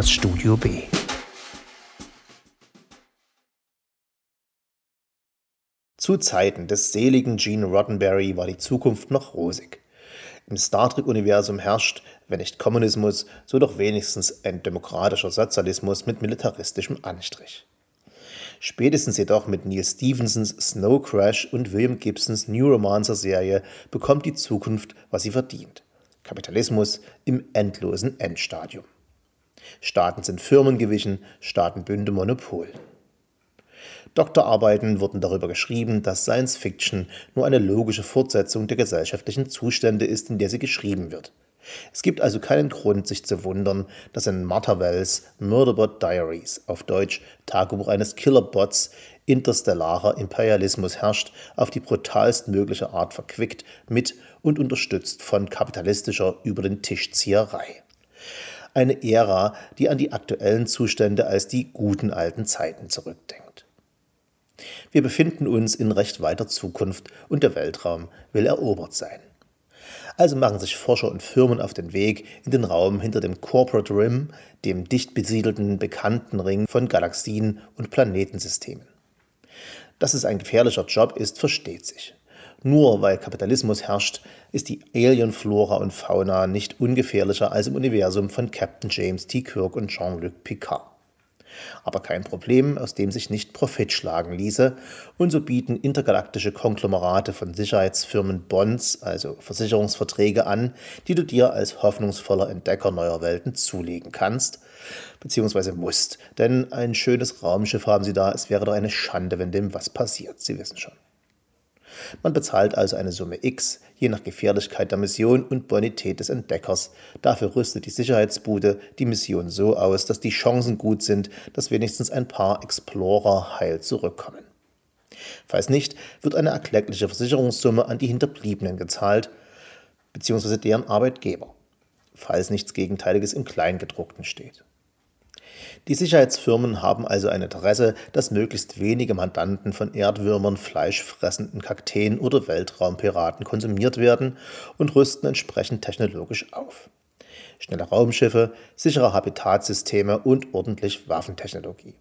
das Studio B. Zu Zeiten des seligen Gene Roddenberry war die Zukunft noch rosig. Im Star Trek-Universum herrscht, wenn nicht Kommunismus, so doch wenigstens ein demokratischer Sozialismus mit militaristischem Anstrich. Spätestens jedoch mit Neil Stephensons Snow Crash und William Gibsons New Romancer Serie bekommt die Zukunft, was sie verdient. Kapitalismus im endlosen Endstadium. Staaten sind Firmen gewichen, Staatenbünde Monopol. Doktorarbeiten wurden darüber geschrieben, dass Science Fiction nur eine logische Fortsetzung der gesellschaftlichen Zustände ist, in der sie geschrieben wird. Es gibt also keinen Grund, sich zu wundern, dass in Martha Wells Murderbot Diaries, auf Deutsch Tagebuch eines Killerbots, interstellarer Imperialismus herrscht, auf die brutalst mögliche Art verquickt, mit und unterstützt von kapitalistischer Über den Tischzieherei eine Ära, die an die aktuellen Zustände als die guten alten Zeiten zurückdenkt. Wir befinden uns in recht weiter Zukunft und der Weltraum will erobert sein. Also machen sich Forscher und Firmen auf den Weg in den Raum hinter dem Corporate Rim, dem dicht besiedelten bekannten Ring von Galaxien und Planetensystemen. Dass es ein gefährlicher Job ist, versteht sich. Nur weil Kapitalismus herrscht, ist die Alien-Flora und Fauna nicht ungefährlicher als im Universum von Captain James T. Kirk und Jean-Luc Picard. Aber kein Problem, aus dem sich nicht Profit schlagen ließe, und so bieten intergalaktische Konglomerate von Sicherheitsfirmen Bonds, also Versicherungsverträge an, die du dir als hoffnungsvoller Entdecker neuer Welten zulegen kannst, beziehungsweise musst, denn ein schönes Raumschiff haben sie da, es wäre doch eine Schande, wenn dem was passiert, Sie wissen schon. Man bezahlt also eine Summe X, je nach Gefährlichkeit der Mission und Bonität des Entdeckers. Dafür rüstet die Sicherheitsbude die Mission so aus, dass die Chancen gut sind, dass wenigstens ein paar Explorer heil zurückkommen. Falls nicht, wird eine erkleckliche Versicherungssumme an die Hinterbliebenen gezahlt, beziehungsweise deren Arbeitgeber, falls nichts Gegenteiliges im Kleingedruckten steht. Die Sicherheitsfirmen haben also ein Interesse, dass möglichst wenige Mandanten von Erdwürmern, fleischfressenden Kakteen oder Weltraumpiraten konsumiert werden und rüsten entsprechend technologisch auf. Schnelle Raumschiffe, sichere Habitatsysteme und ordentlich Waffentechnologie.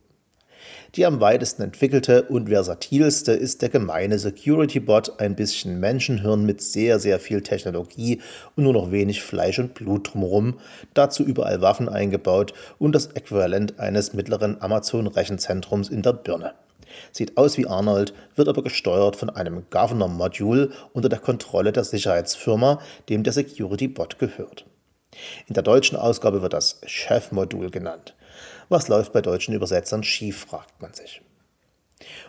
Die am weitesten entwickelte und versatilste ist der gemeine Security-Bot, ein bisschen Menschenhirn mit sehr, sehr viel Technologie und nur noch wenig Fleisch und Blut drumherum, dazu überall Waffen eingebaut und das Äquivalent eines mittleren Amazon-Rechenzentrums in der Birne. Sieht aus wie Arnold, wird aber gesteuert von einem Governor-Module unter der Kontrolle der Sicherheitsfirma, dem der Security-Bot gehört. In der deutschen Ausgabe wird das Chef-Modul genannt. Was läuft bei deutschen Übersetzern schief, fragt man sich.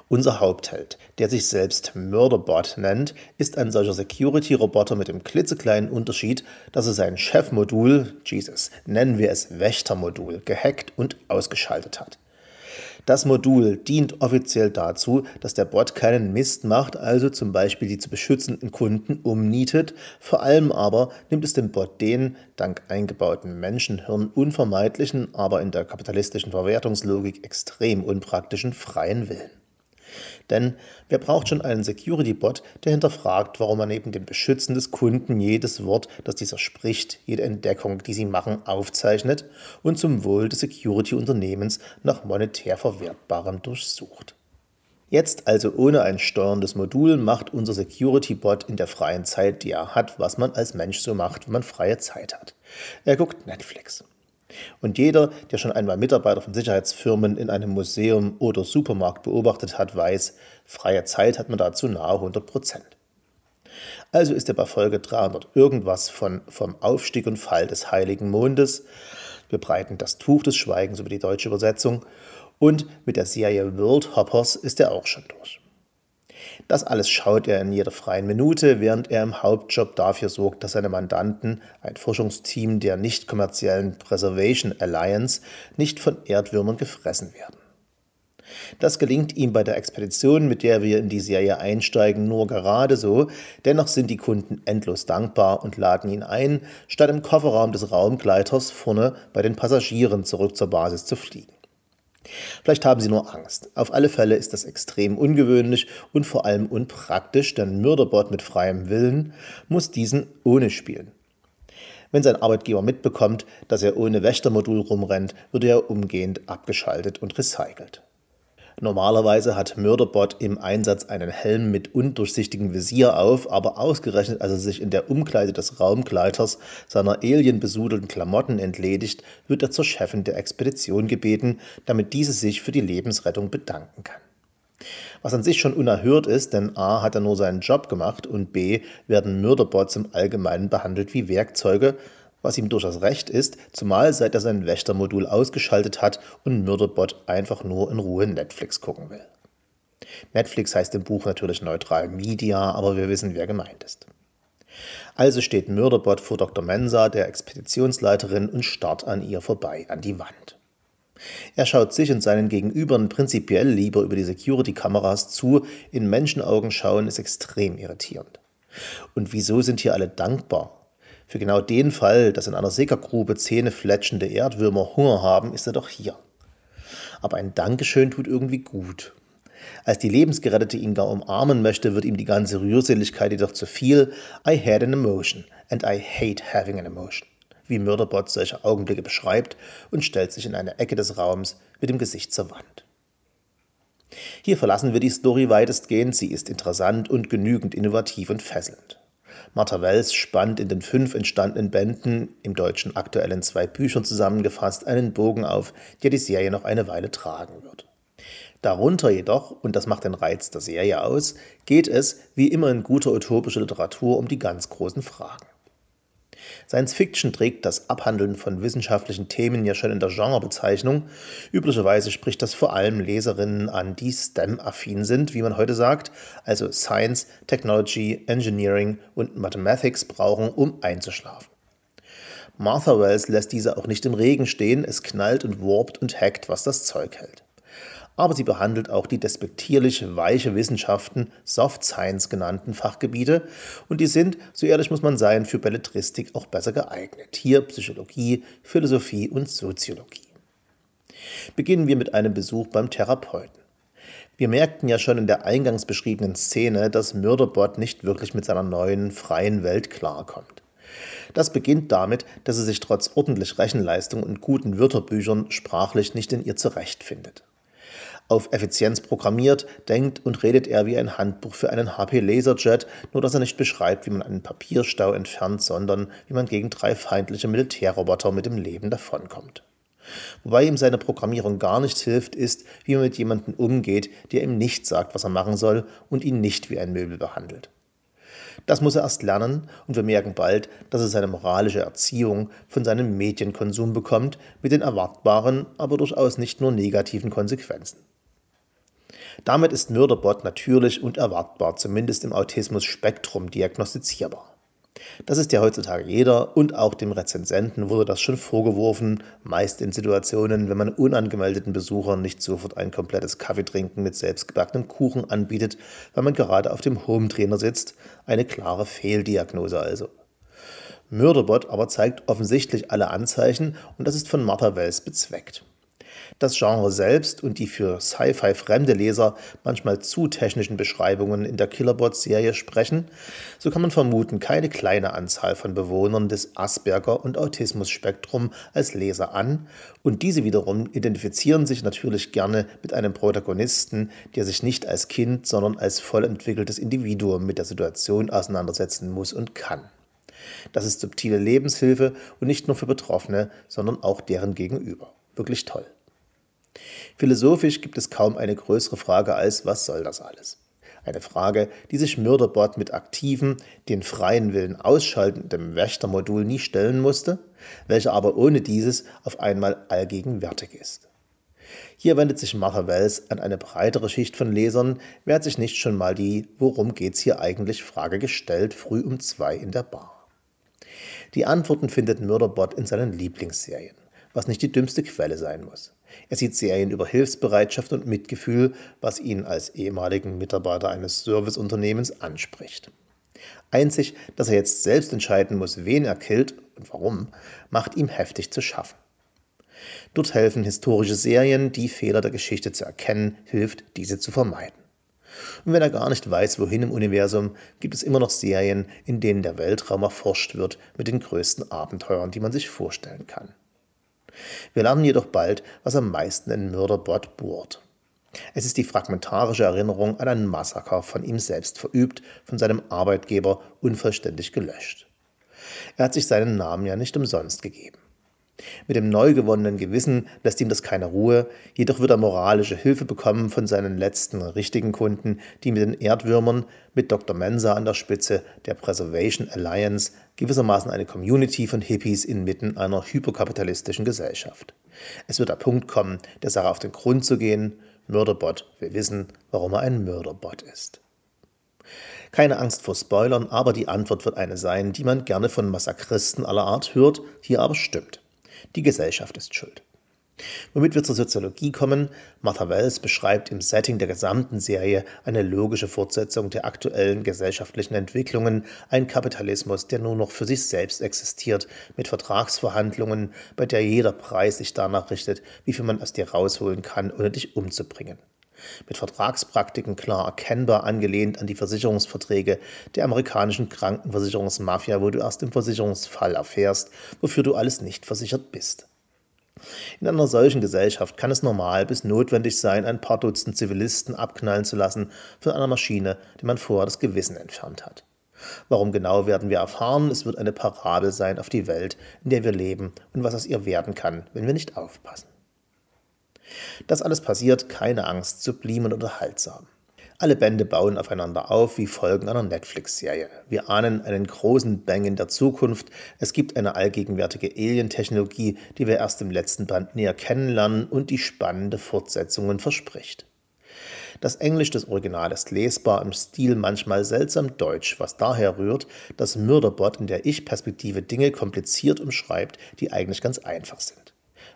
Unser Hauptheld, der sich selbst Murderbot nennt, ist ein solcher Security-Roboter mit dem klitzekleinen Unterschied, dass er sein Chefmodul, Jesus, nennen wir es Wächtermodul, gehackt und ausgeschaltet hat. Das Modul dient offiziell dazu, dass der Bot keinen Mist macht, also zum Beispiel die zu beschützenden Kunden umnietet. Vor allem aber nimmt es dem Bot den, dank eingebauten Menschenhirn, unvermeidlichen, aber in der kapitalistischen Verwertungslogik extrem unpraktischen freien Willen. Denn wer braucht schon einen Security-Bot, der hinterfragt, warum man neben dem Beschützen des Kunden jedes Wort, das dieser spricht, jede Entdeckung, die sie machen, aufzeichnet und zum Wohl des Security-Unternehmens nach monetär Verwertbarem durchsucht. Jetzt also ohne ein steuerndes Modul macht unser Security-Bot in der freien Zeit, die er hat, was man als Mensch so macht, wenn man freie Zeit hat. Er guckt Netflix. Und jeder, der schon einmal Mitarbeiter von Sicherheitsfirmen in einem Museum oder Supermarkt beobachtet hat, weiß, freie Zeit hat man dazu nahe 100 Prozent. Also ist er bei Folge 300 irgendwas von vom Aufstieg und Fall des heiligen Mondes. Wir breiten das Tuch des Schweigens über die deutsche Übersetzung. Und mit der Serie World Hoppers ist er auch schon durch. Das alles schaut er in jeder freien Minute, während er im Hauptjob dafür sorgt, dass seine Mandanten, ein Forschungsteam der nicht kommerziellen Preservation Alliance, nicht von Erdwürmern gefressen werden. Das gelingt ihm bei der Expedition, mit der wir in die Serie einsteigen, nur gerade so, dennoch sind die Kunden endlos dankbar und laden ihn ein, statt im Kofferraum des Raumgleiters vorne bei den Passagieren zurück zur Basis zu fliegen. Vielleicht haben Sie nur Angst. Auf alle Fälle ist das extrem ungewöhnlich und vor allem unpraktisch, denn Mörderbot mit freiem Willen muss diesen ohne spielen. Wenn sein Arbeitgeber mitbekommt, dass er ohne Wächtermodul rumrennt, wird er umgehend abgeschaltet und recycelt. Normalerweise hat Murderbot im Einsatz einen Helm mit undurchsichtigem Visier auf, aber ausgerechnet, als er sich in der Umkleide des Raumgleiters seiner alienbesudelten Klamotten entledigt, wird er zur Chefin der Expedition gebeten, damit diese sich für die Lebensrettung bedanken kann. Was an sich schon unerhört ist, denn a. hat er nur seinen Job gemacht und b. werden Murderbots im Allgemeinen behandelt wie Werkzeuge, was ihm durchaus recht ist, zumal seit er sein Wächtermodul ausgeschaltet hat und Murderbot einfach nur in Ruhe Netflix gucken will. Netflix heißt im Buch natürlich neutral Media, aber wir wissen, wer gemeint ist. Also steht Murderbot vor Dr. Mensa, der Expeditionsleiterin, und starrt an ihr vorbei an die Wand. Er schaut sich und seinen Gegenübern prinzipiell lieber über die Security-Kameras zu, in Menschenaugen schauen ist extrem irritierend. Und wieso sind hier alle dankbar? Für genau den Fall, dass in einer Sickergrube zähnefletschende Erdwürmer Hunger haben, ist er doch hier. Aber ein Dankeschön tut irgendwie gut. Als die Lebensgerettete ihn gar umarmen möchte, wird ihm die ganze Rührseligkeit jedoch zu viel. I had an emotion and I hate having an emotion, wie Murderbot solche Augenblicke beschreibt und stellt sich in eine Ecke des Raums mit dem Gesicht zur Wand. Hier verlassen wir die Story weitestgehend, sie ist interessant und genügend innovativ und fesselnd. Martha Wells spannt in den fünf entstandenen Bänden, im Deutschen aktuell in zwei Büchern zusammengefasst, einen Bogen auf, der die Serie noch eine Weile tragen wird. Darunter jedoch, und das macht den Reiz der Serie aus, geht es, wie immer in guter utopischer Literatur, um die ganz großen Fragen. Science Fiction trägt das Abhandeln von wissenschaftlichen Themen ja schon in der Genrebezeichnung. Üblicherweise spricht das vor allem Leserinnen an, die STEM-affin sind, wie man heute sagt, also Science, Technology, Engineering und Mathematics brauchen, um einzuschlafen. Martha Wells lässt diese auch nicht im Regen stehen, es knallt und warpt und hackt, was das Zeug hält aber sie behandelt auch die despektierlich weiche Wissenschaften, Soft Science genannten Fachgebiete und die sind, so ehrlich muss man sein, für Belletristik auch besser geeignet. Hier Psychologie, Philosophie und Soziologie. Beginnen wir mit einem Besuch beim Therapeuten. Wir merkten ja schon in der eingangs beschriebenen Szene, dass Murderbot nicht wirklich mit seiner neuen, freien Welt klarkommt. Das beginnt damit, dass er sich trotz ordentlich Rechenleistung und guten Wörterbüchern sprachlich nicht in ihr zurechtfindet auf Effizienz programmiert, denkt und redet er wie ein Handbuch für einen HP Laserjet, nur dass er nicht beschreibt, wie man einen Papierstau entfernt, sondern wie man gegen drei feindliche Militärroboter mit dem Leben davonkommt. Wobei ihm seine Programmierung gar nicht hilft, ist, wie man mit jemandem umgeht, der ihm nicht sagt, was er machen soll und ihn nicht wie ein Möbel behandelt. Das muss er erst lernen und wir merken bald, dass er seine moralische Erziehung von seinem Medienkonsum bekommt, mit den erwartbaren, aber durchaus nicht nur negativen Konsequenzen. Damit ist Mörderbot natürlich und erwartbar, zumindest im Autismus-Spektrum diagnostizierbar. Das ist ja heutzutage jeder und auch dem Rezensenten wurde das schon vorgeworfen, meist in Situationen, wenn man unangemeldeten Besuchern nicht sofort ein komplettes Kaffeetrinken mit selbstgebackenem Kuchen anbietet, weil man gerade auf dem Home-Trainer sitzt, eine klare Fehldiagnose also. Mörderbot aber zeigt offensichtlich alle Anzeichen und das ist von Martha Wells bezweckt das Genre selbst und die für Sci-Fi fremde Leser manchmal zu technischen Beschreibungen in der Killerbot-Serie sprechen, so kann man vermuten, keine kleine Anzahl von Bewohnern des Asperger- und Autismus-Spektrum als Leser an und diese wiederum identifizieren sich natürlich gerne mit einem Protagonisten, der sich nicht als Kind, sondern als voll entwickeltes Individuum mit der Situation auseinandersetzen muss und kann. Das ist subtile Lebenshilfe und nicht nur für Betroffene, sondern auch deren Gegenüber. Wirklich toll. Philosophisch gibt es kaum eine größere Frage als, was soll das alles? Eine Frage, die sich Mörderbot mit aktivem, den freien Willen ausschaltendem Wächtermodul nie stellen musste, welcher aber ohne dieses auf einmal allgegenwärtig ist. Hier wendet sich Martha Wells an eine breitere Schicht von Lesern, wer hat sich nicht schon mal die Worum geht's hier eigentlich Frage gestellt, früh um zwei in der Bar. Die Antworten findet Mörderbot in seinen Lieblingsserien was nicht die dümmste Quelle sein muss. Er sieht Serien über Hilfsbereitschaft und Mitgefühl, was ihn als ehemaligen Mitarbeiter eines Serviceunternehmens anspricht. Einzig, dass er jetzt selbst entscheiden muss, wen er killt und warum, macht ihm heftig zu schaffen. Dort helfen historische Serien, die Fehler der Geschichte zu erkennen, hilft, diese zu vermeiden. Und wenn er gar nicht weiß, wohin im Universum, gibt es immer noch Serien, in denen der Weltraum erforscht wird mit den größten Abenteuern, die man sich vorstellen kann. Wir lernen jedoch bald, was am meisten in Murderbot bohrt. Es ist die fragmentarische Erinnerung an einen Massaker von ihm selbst verübt, von seinem Arbeitgeber unvollständig gelöscht. Er hat sich seinen Namen ja nicht umsonst gegeben. Mit dem neu gewonnenen Gewissen lässt ihm das keine Ruhe, jedoch wird er moralische Hilfe bekommen von seinen letzten richtigen Kunden, die mit den Erdwürmern, mit Dr. Mensa an der Spitze der Preservation Alliance, gewissermaßen eine Community von Hippies inmitten einer hyperkapitalistischen Gesellschaft. Es wird der Punkt kommen, der Sache auf den Grund zu gehen. Mörderbot will wissen, warum er ein Mörderbot ist. Keine Angst vor Spoilern, aber die Antwort wird eine sein, die man gerne von Massakristen aller Art hört, hier aber stimmt. Die Gesellschaft ist schuld. Womit wir zur Soziologie kommen, Martha Wells beschreibt im Setting der gesamten Serie eine logische Fortsetzung der aktuellen gesellschaftlichen Entwicklungen, ein Kapitalismus, der nur noch für sich selbst existiert, mit Vertragsverhandlungen, bei der jeder Preis sich danach richtet, wie viel man aus dir rausholen kann, ohne dich umzubringen mit Vertragspraktiken klar erkennbar angelehnt an die Versicherungsverträge der amerikanischen Krankenversicherungsmafia, wo du erst im Versicherungsfall erfährst, wofür du alles nicht versichert bist. In einer solchen Gesellschaft kann es normal bis notwendig sein, ein paar Dutzend Zivilisten abknallen zu lassen von einer Maschine, die man vorher das Gewissen entfernt hat. Warum genau werden wir erfahren, es wird eine Parabel sein auf die Welt, in der wir leben und was aus ihr werden kann, wenn wir nicht aufpassen. Das alles passiert, keine Angst, sublime und unterhaltsam. Alle Bände bauen aufeinander auf wie Folgen einer Netflix-Serie. Wir ahnen einen großen Bang in der Zukunft. Es gibt eine allgegenwärtige Alien-Technologie, die wir erst im letzten Band näher kennenlernen und die spannende Fortsetzungen verspricht. Das Englisch des Originals ist lesbar im Stil manchmal seltsam deutsch, was daher rührt, dass Murderbot in der Ich-Perspektive Dinge kompliziert umschreibt, die eigentlich ganz einfach sind.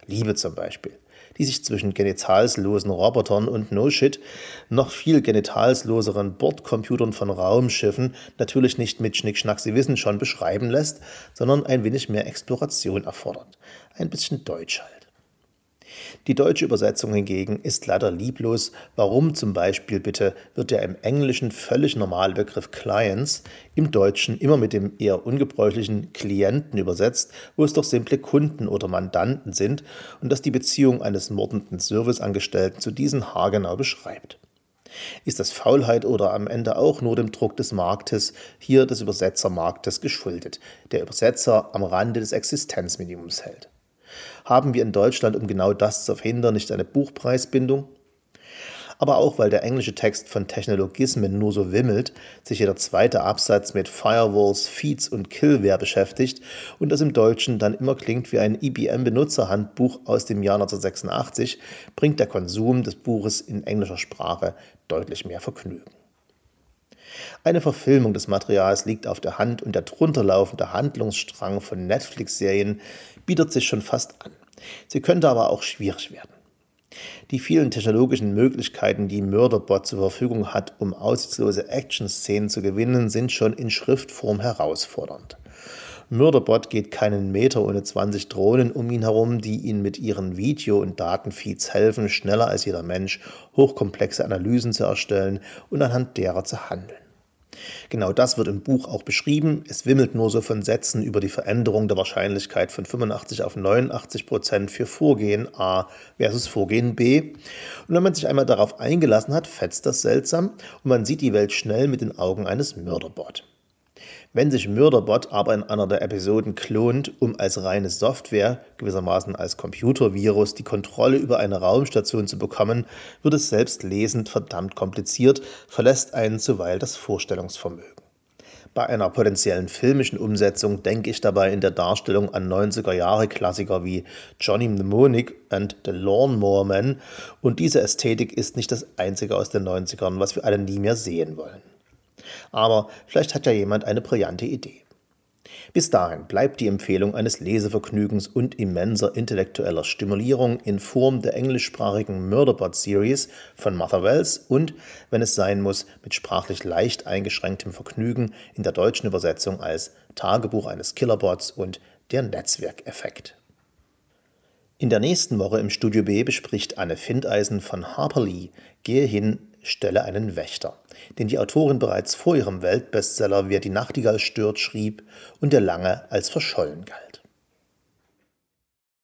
Liebe zum Beispiel die sich zwischen genitalslosen Robotern und No-Shit noch viel genitalsloseren Bordcomputern von Raumschiffen natürlich nicht mit Schnickschnack, Sie wissen schon, beschreiben lässt, sondern ein wenig mehr Exploration erfordert. Ein bisschen Deutsch halt. Die deutsche Übersetzung hingegen ist leider lieblos. Warum zum Beispiel bitte wird der im Englischen völlig normale Begriff Clients im Deutschen immer mit dem eher ungebräuchlichen Klienten übersetzt, wo es doch simple Kunden oder Mandanten sind und das die Beziehung eines mordenden Serviceangestellten zu diesen haargenau beschreibt. Ist das Faulheit oder am Ende auch nur dem Druck des Marktes, hier des Übersetzermarktes geschuldet, der Übersetzer am Rande des Existenzminimums hält? Haben wir in Deutschland, um genau das zu verhindern, nicht eine Buchpreisbindung? aber auch weil der englische Text von Technologismen nur so wimmelt, sich jeder zweite Absatz mit Firewalls, Feeds und Killware beschäftigt und das im Deutschen dann immer klingt wie ein IBM-Benutzerhandbuch aus dem Jahr 1986, bringt der Konsum des Buches in englischer Sprache deutlich mehr Vergnügen. Eine Verfilmung des Materials liegt auf der Hand und der drunter laufende Handlungsstrang von Netflix-Serien bietet sich schon fast an. Sie könnte aber auch schwierig werden. Die vielen technologischen Möglichkeiten, die Murderbot zur Verfügung hat, um aussichtslose Action-Szenen zu gewinnen, sind schon in Schriftform herausfordernd. Murderbot geht keinen Meter ohne 20 Drohnen um ihn herum, die ihn mit ihren Video- und Datenfeeds helfen, schneller als jeder Mensch hochkomplexe Analysen zu erstellen und anhand derer zu handeln. Genau das wird im Buch auch beschrieben. Es wimmelt nur so von Sätzen über die Veränderung der Wahrscheinlichkeit von 85 auf 89 Prozent für Vorgehen A versus Vorgehen B. Und wenn man sich einmal darauf eingelassen hat, fetzt das seltsam und man sieht die Welt schnell mit den Augen eines Mörderbots. Wenn sich Murderbot aber in einer der Episoden klont, um als reine Software, gewissermaßen als Computervirus, die Kontrolle über eine Raumstation zu bekommen, wird es selbst lesend verdammt kompliziert, verlässt einen zuweilen das Vorstellungsvermögen. Bei einer potenziellen filmischen Umsetzung denke ich dabei in der Darstellung an 90er-Jahre-Klassiker wie Johnny Mnemonic and The Lawnmower Man und diese Ästhetik ist nicht das einzige aus den 90ern, was wir alle nie mehr sehen wollen. Aber vielleicht hat ja jemand eine brillante Idee. Bis dahin bleibt die Empfehlung eines Lesevergnügens und immenser intellektueller Stimulierung in Form der englischsprachigen Murderbot Series von Martha Wells und, wenn es sein muss, mit sprachlich leicht eingeschränktem Vergnügen in der deutschen Übersetzung als Tagebuch eines Killerbots und der Netzwerkeffekt. In der nächsten Woche im Studio B bespricht Anne Findeisen von Harper Lee Gehe hin, stelle einen Wächter, den die Autorin bereits vor ihrem Weltbestseller Wer die Nachtigall stört schrieb und der lange als verschollen galt.